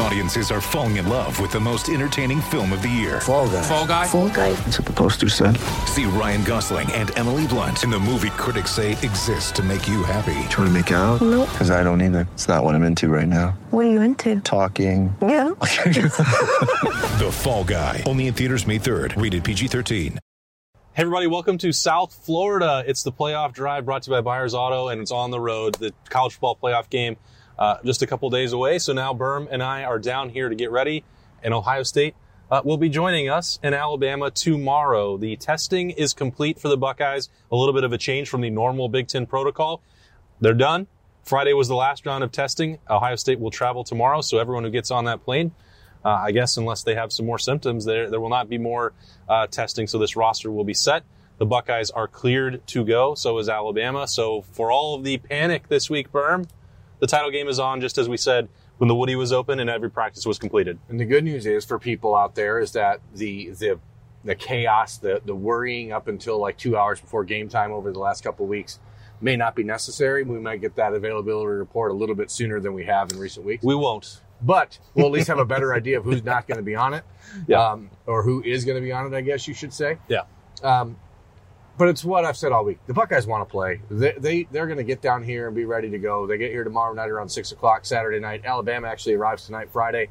Audiences are falling in love with the most entertaining film of the year. Fall guy. Fall guy. Fall guy. That's what the poster said. See Ryan Gosling and Emily Blunt in the movie critics say exists to make you happy. Trying to make it out? Nope. Because I don't either. It's not what I'm into right now. What are you into? Talking. Yeah. The Fall Guy. Only in theaters May 3rd. Rated PG-13. Hey everybody, welcome to South Florida. It's the playoff drive brought to you by Buyers Auto, and it's on the road. The college football playoff game uh, just a couple days away. So now Berm and I are down here to get ready, and Ohio State uh, will be joining us in Alabama tomorrow. The testing is complete for the Buckeyes. A little bit of a change from the normal Big Ten protocol. They're done. Friday was the last round of testing. Ohio State will travel tomorrow, so everyone who gets on that plane uh, I guess unless they have some more symptoms, there there will not be more uh, testing. So this roster will be set. The Buckeyes are cleared to go. So is Alabama. So for all of the panic this week, Berm, the title game is on just as we said when the Woody was open and every practice was completed. And the good news is for people out there is that the the the chaos, the the worrying up until like two hours before game time over the last couple of weeks may not be necessary. We might get that availability report a little bit sooner than we have in recent weeks. We won't. but we'll at least have a better idea of who's not going to be on it, Yeah. um, or who is going to be on it. I guess you should say. Yeah. Um, but it's what I've said all week. The Buckeyes want to play. They, they they're going to get down here and be ready to go. They get here tomorrow night around six o'clock Saturday night. Alabama actually arrives tonight, Friday.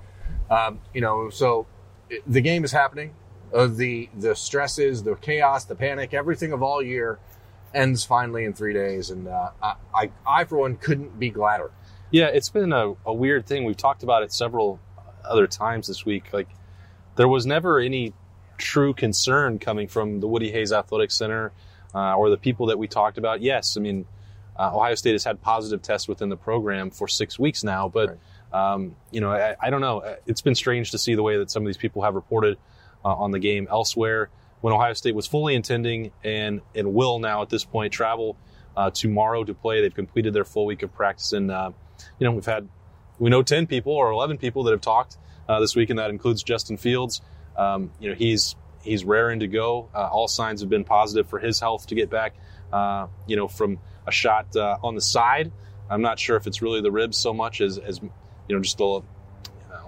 Um, you know, so the game is happening. Uh, the the stresses, the chaos, the panic, everything of all year ends finally in three days, and uh, I, I I for one couldn't be gladder. Yeah, it's been a, a weird thing. We've talked about it several other times this week. Like, there was never any true concern coming from the Woody Hayes Athletic Center uh, or the people that we talked about. Yes, I mean, uh, Ohio State has had positive tests within the program for six weeks now, but um, you know, I, I don't know. It's been strange to see the way that some of these people have reported uh, on the game elsewhere. When Ohio State was fully intending and and will now at this point travel uh, tomorrow to play, they've completed their full week of practice and. Uh, you know, we've had, we know 10 people or 11 people that have talked uh, this week, and that includes Justin Fields. Um, you know, he's, he's raring to go. Uh, all signs have been positive for his health to get back, uh, you know, from a shot uh, on the side. I'm not sure if it's really the ribs so much as, as you know, just the uh,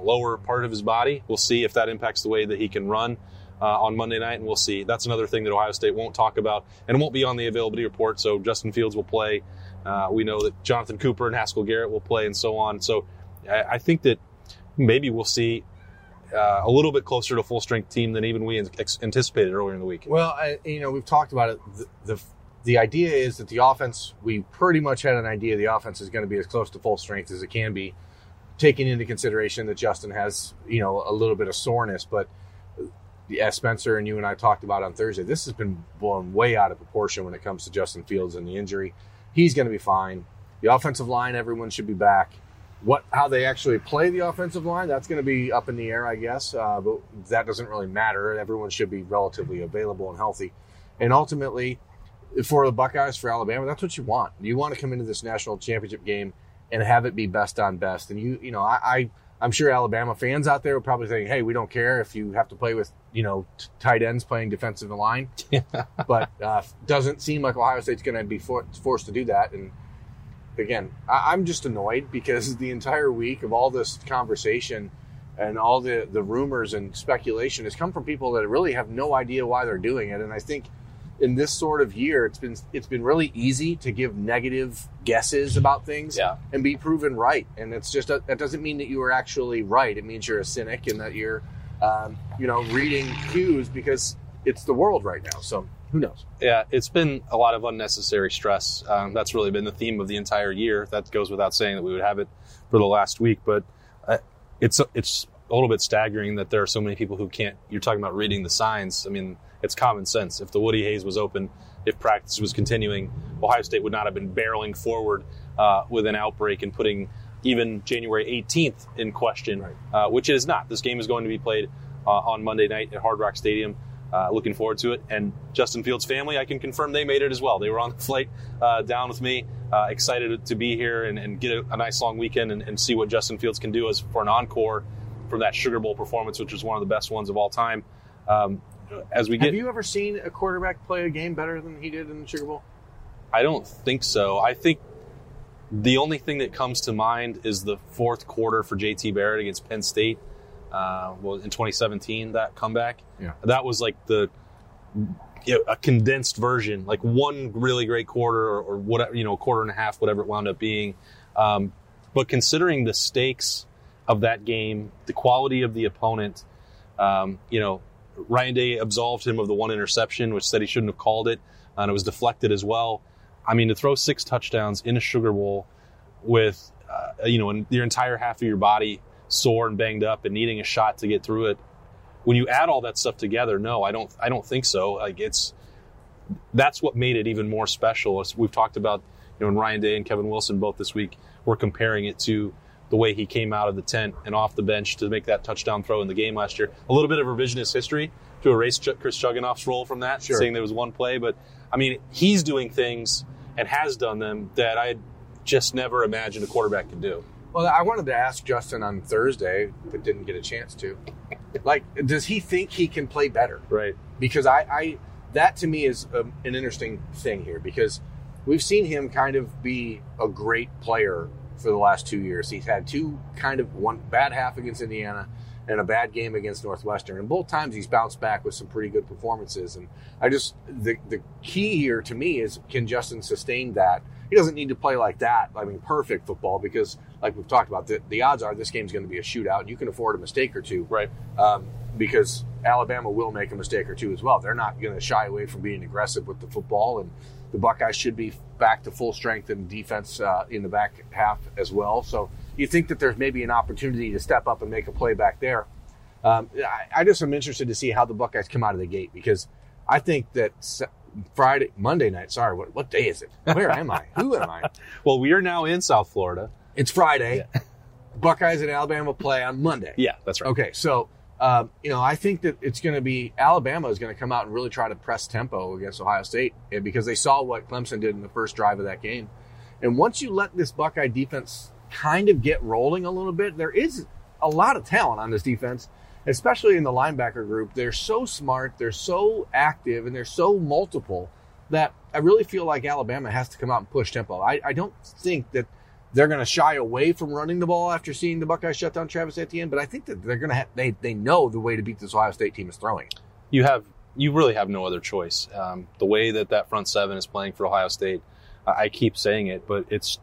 lower part of his body. We'll see if that impacts the way that he can run. Uh, on Monday night, and we'll see. That's another thing that Ohio State won't talk about, and it won't be on the availability report. So Justin Fields will play. Uh, we know that Jonathan Cooper and Haskell Garrett will play, and so on. So I, I think that maybe we'll see uh, a little bit closer to full strength team than even we anticipated earlier in the week. Well, I, you know, we've talked about it. The, the the idea is that the offense, we pretty much had an idea the offense is going to be as close to full strength as it can be, taking into consideration that Justin has, you know, a little bit of soreness. But as Spencer and you and I talked about on Thursday, this has been blown way out of proportion when it comes to Justin Fields and the injury. He's going to be fine. The offensive line, everyone should be back. What, how they actually play the offensive line, that's going to be up in the air, I guess. Uh, but that doesn't really matter. Everyone should be relatively available and healthy. And ultimately, for the Buckeyes, for Alabama, that's what you want. You want to come into this national championship game and have it be best on best. And you, you know, I, I I'm sure Alabama fans out there are probably saying, "Hey, we don't care if you have to play with, you know, t- tight ends playing defensive line." but uh, doesn't seem like Ohio State's going to be for- forced to do that. And again, I- I'm just annoyed because the entire week of all this conversation and all the the rumors and speculation has come from people that really have no idea why they're doing it. And I think in this sort of year, it's been it's been really easy to give negative guesses about things Yeah. and be proven right. And it's just a, that doesn't mean that you are actually right. It means you're a cynic and that you're, um, you know, reading cues because it's the world right now. So who knows? Yeah, it's been a lot of unnecessary stress. Um, that's really been the theme of the entire year. That goes without saying that we would have it for the last week, but uh, it's it's a little bit staggering that there are so many people who can't. You're talking about reading the signs. I mean, it's common sense. If the Woody Hayes was open, if practice was continuing, Ohio State would not have been barreling forward uh, with an outbreak and putting even January 18th in question, uh, which it is not. This game is going to be played uh, on Monday night at Hard Rock Stadium. Uh, looking forward to it. And Justin Fields' family, I can confirm they made it as well. They were on the flight uh, down with me, uh, excited to be here and, and get a, a nice long weekend and, and see what Justin Fields can do as for an encore from that Sugar Bowl performance, which was one of the best ones of all time. Um, as we get, Have you ever seen a quarterback play a game better than he did in the Sugar Bowl? I don't think so. I think the only thing that comes to mind is the fourth quarter for JT Barrett against Penn State. Uh, well, in 2017, that comeback. Yeah. That was like the you know, a condensed version, like one really great quarter or, or whatever, you know, a quarter and a half, whatever it wound up being. Um, but considering the stakes of that game, the quality of the opponent, um, you know, Ryan Day absolved him of the one interception, which said he shouldn't have called it, and it was deflected as well. I mean, to throw six touchdowns in a Sugar Bowl with, uh, you know, your entire half of your body sore and banged up and needing a shot to get through it. When you add all that stuff together, no, I don't. I don't think so. Like it's that's what made it even more special. As we've talked about, you know, and Ryan Day and Kevin Wilson both this week were comparing it to the way he came out of the tent and off the bench to make that touchdown throw in the game last year. A little bit of revisionist history to erase Ch- Chris Chugunov's role from that, Sure. saying there was one play. But I mean, he's doing things and has done them that I just never imagined a quarterback could do. Well, I wanted to ask Justin on Thursday, but didn't get a chance to. Like, does he think he can play better? Right. Because I, I that to me is um an interesting thing here because we've seen him kind of be a great player for the last two years. He's had two kind of one bad half against Indiana and a bad game against Northwestern, and both times he's bounced back with some pretty good performances. And I just the the key here to me is can Justin sustain that? He doesn't need to play like that. I mean, perfect football because, like we've talked about, the, the odds are this game's going to be a shootout, and you can afford a mistake or two Right. um, because Alabama will make a mistake or two as well. They're not going to shy away from being aggressive with the football, and the Buckeyes should be back to full strength and defense uh, in the back half as well. So you think that there's maybe an opportunity to step up and make a play back there. Um, I, I just am interested to see how the Buckeyes come out of the gate because I think that Friday, Monday night. Sorry, what what day is it? Where am I? Who am I? Well, we are now in South Florida. It's Friday. Buckeyes and Alabama play on Monday. Yeah, that's right. Okay, so um, you know, I think that it's going to be Alabama is going to come out and really try to press tempo against Ohio State because they saw what Clemson did in the first drive of that game. And once you let this Buckeye defense kind of get rolling a little bit, there is a lot of talent on this defense, especially in the linebacker group. They're so smart, they're so active, and they're so multiple that I really feel like Alabama has to come out and push tempo. I, I don't think that they're going to shy away from running the ball after seeing the Buckeyes shut down Travis Etienne, but I think that they're going to have, they, they know the way to beat this Ohio State team is throwing. you have you really have no other choice. Um, the way that that front seven is playing for Ohio State, I I keep saying it, but it's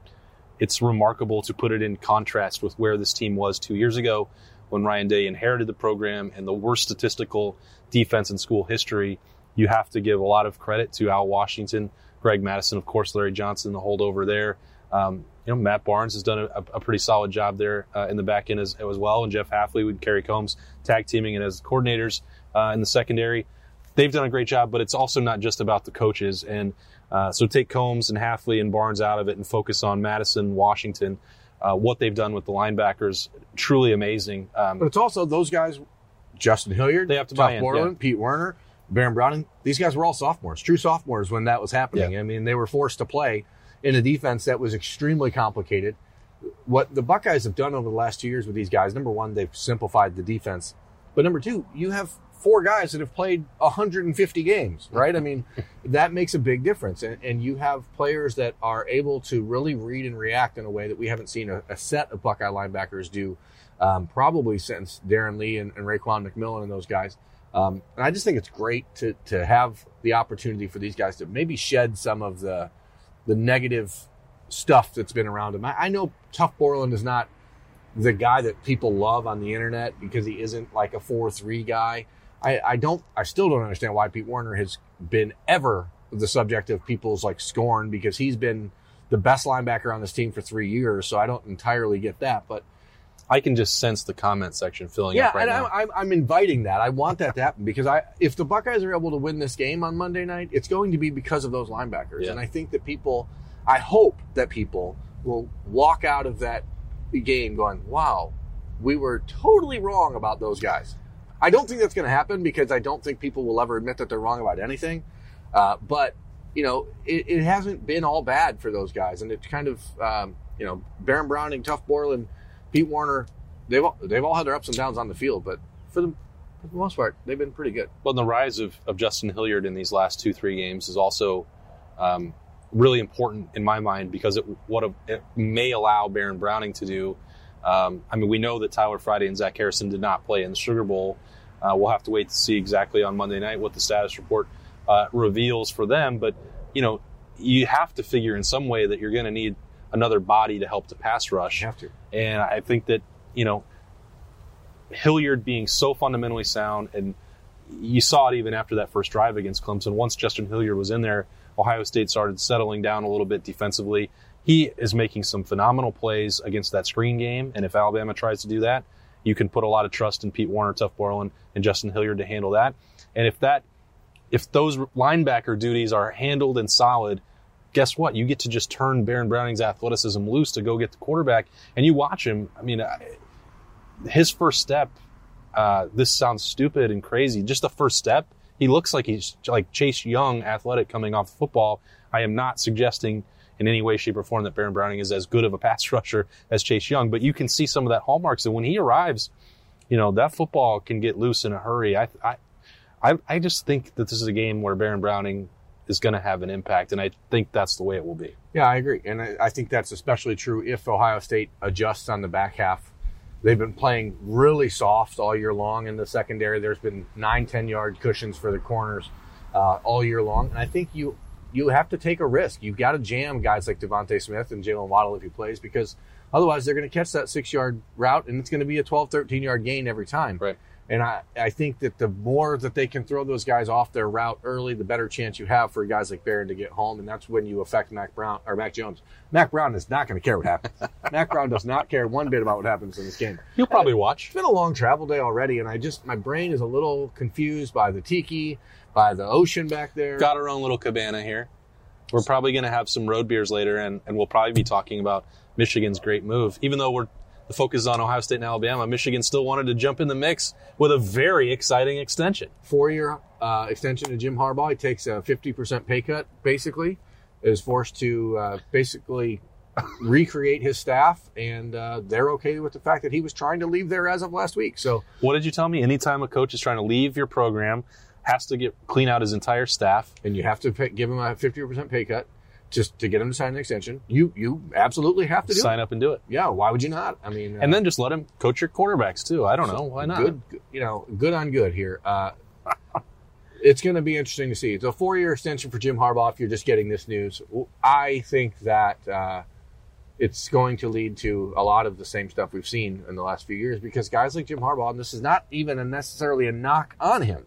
it's remarkable to put it in contrast with where this team was two years ago when Ryan Day inherited the program and the worst statistical defense in school history. You have to give a lot of credit to Al Washington, Greg Mattison, of course, Larry Johnson, the holdover there. Um, you know, Matt Barnes has done a, a pretty solid job there uh, in the back end as, as well, and Jeff Hafley with Kerry Combs tag teaming and as coordinators uh, in the secondary. They've done a great job, but it's also not just about the coaches. And uh, so take Combs and Hafley and Barnes out of it and focus on Mattison, Washington. Uh, what they've done with the linebackers, truly amazing. Um, But it's also those guys, Justin Hilliard, They have to Tough buy in, Borland, yeah. Pete Werner, Baron Browning. These guys were all sophomores, true sophomores when that was happening. Yeah. I mean, they were forced to play in a defense that was extremely complicated. What the Buckeyes have done over the last two years with these guys, number one, they've simplified the defense. But number two, you have four guys that have played 150 games, right? I mean, that makes a big difference. And, and you have players that are able to really read and react in a way that we haven't seen a, a set of Buckeye linebackers do um, probably since Darron Lee and, and Raekwon McMillan and those guys. Um, and I just think it's great to, to have the opportunity for these guys to maybe shed some of the, the negative stuff that's been around him. I, I know Tuff Borland is not the guy that people love on the internet because he isn't like a 4-3 guy. I, I don't, I still don't understand why Pete Werner has been ever the subject of people's like scorn because he's been the best linebacker on this team for three years. So I don't entirely get that, but I can just sense the comment section filling yeah, up right and now. I, I'm, I'm inviting that. I want that to happen because I, if the Buckeyes are able to win this game on Monday night, it's going to be because of those linebackers. Yeah. And I think that people, I hope that people will walk out of that game going, "Wow, we were totally wrong about those guys." I don't think that's going to happen because I don't think people will ever admit that they're wrong about anything. Uh, but you know, it, it hasn't been all bad for those guys, and it's kind of um, you know, Baron Browning, Tuff Borland, Pete Werner, they've all, they've all had their ups and downs on the field, but for the for the most part, they've been pretty good. Well, the rise of, of Justin Hilliard in these last two, three games is also um, really important in my mind because it, what a, it may allow Baron Browning to do. Um, I mean, we know that Tyler Friday and Zach Harrison did not play in the Sugar Bowl. Uh, we'll have to wait to see exactly on Monday night what the status report uh, reveals for them. But, you know, you have to figure in some way that you're going to need another body to help the pass rush. You have to. And I think that, you know, Hilliard being so fundamentally sound, and you saw it even after that first drive against Clemson. Once Justin Hilliard was in there, Ohio State started settling down a little bit defensively. He is making some phenomenal plays against that screen game, and if Alabama tries to do that, you can put a lot of trust in Pete Werner, Tuff Borland, and Justin Hilliard to handle that. And if that, if those linebacker duties are handled and solid, guess what? You get to just turn Baron Browning's athleticism loose to go get the quarterback, and you watch him. I mean, his first step. Uh, this sounds stupid and crazy. Just the first step, he looks like he's like Chase Young, athletic coming off the football. I am not suggesting in any way, shape, or form that Baron Browning is as good of a pass rusher as Chase Young, but you can see some of that hallmarks. And when he arrives, you know that football can get loose in a hurry. I, I, I, I just think that this is a game where Baron Browning is going to have an impact, and I think that's the way it will be. Yeah, I agree, and I, I think that's especially true if Ohio State adjusts on the back half. They've been playing really soft all year long in the secondary. There's been nine, 10 yard cushions for the corners uh, all year long. And I think you you have to take a risk. You've got to jam guys like DeVonta Smith and Jaylen Waddle if he plays because otherwise they're going to catch that six yard route and it's going to be a 12, 13 yard gain every time. Right. And I, I think that the more that they can throw those guys off their route early, the better chance you have for guys like Baron to get home. And that's when you affect Mack Brown or Mac Jones. Mack Brown is not going to care what happens. Mack Brown does not care one bit about what happens in this game. He'll probably watch. It's been a long travel day already, and I just my brain is a little confused by the tiki, by the ocean back there. Got our own little cabana here. We're probably going to have some road beers later, and, and we'll probably be talking about Michigan's great move. Even though we're the focus is on Ohio State and Alabama, Michigan still wanted to jump in the mix with a very exciting extension. Four year uh, extension to Jim Harbaugh. He takes a 50% pay cut, basically, is forced to uh, basically recreate his staff, and uh, they're okay with the fact that he was trying to leave there as of last week. So, what did you tell me? Anytime a coach is trying to leave your program, has to get clean out his entire staff, and you have to pay, give him a 50% pay cut just to get him to sign an extension. You you absolutely have to do sign it. up and do it. Yeah, why would you not? I mean, and uh, then just let him coach your quarterbacks too. I don't know why not. Good, you know, good on good here. Uh, it's going to be interesting to see. It's a four-year extension for Jim Harbaugh. If you're just getting this news, I think that uh, it's going to lead to a lot of the same stuff we've seen in the last few years because guys like Jim Harbaugh, and this is not even a necessarily a knock on him.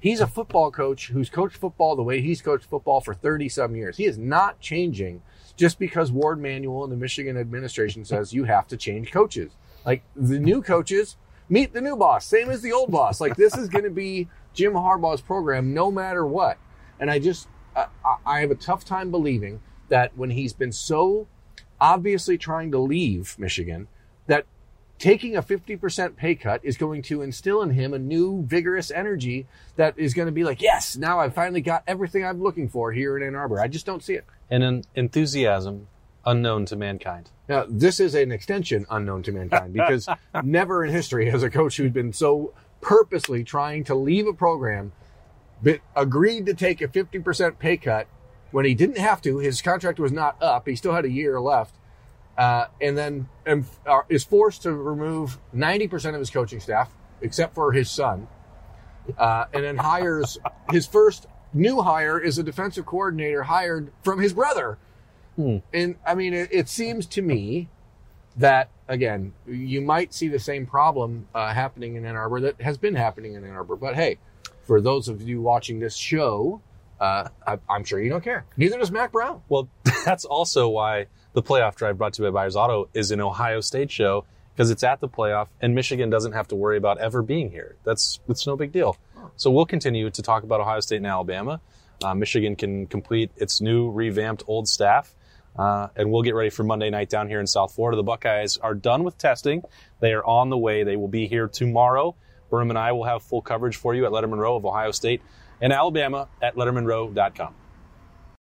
He's a football coach who's coached football the way he's coached football for 30 some years. He is not changing just because Warde Manuel and the Michigan administration says you have to change coaches. Like the new coaches meet the new boss, same as the old boss. Like this is going to be Jim Harbaugh's program no matter what. And I just, I, I have a tough time believing that when he's been so obviously trying to leave Michigan, taking a 50% pay cut is going to instill in him a new vigorous energy that is going to be like, yes, now I've finally got everything I'm looking for here in Ann Arbor. I just don't see it. And an enthusiasm unknown to mankind. Now, this is an extension unknown to mankind because never in history has a coach who's been so purposely trying to leave a program but agreed to take a 50% pay cut when he didn't have to. His contract was not up. He still had a year left uh, and then um, uh, is forced to remove 90% of his coaching staff, except for his son, uh, and then hires his first new hire is a defensive coordinator hired from his brother. Hmm. And I mean, it, it, seems to me that again, you might see the same problem uh, happening in Ann Arbor that has been happening in Ann Arbor. But hey, for those of you watching this show, uh, I, I'm sure you don't care. Neither does Mack Brown. Well, that's also why the playoff drive brought to you by Buyers Auto is an Ohio State show because it's at the playoff and Michigan doesn't have to worry about ever being here. That's it's no big deal. So we'll continue to talk about Ohio State and Alabama. Uh, Michigan can complete its new revamped old staff. Uh, and we'll get ready for Monday night down here in South Florida. The Buckeyes are done with testing. They are on the way. They will be here tomorrow. Berm and I will have full coverage for you at Lettermen Row of Ohio State and Alabama at lettermenrow.com.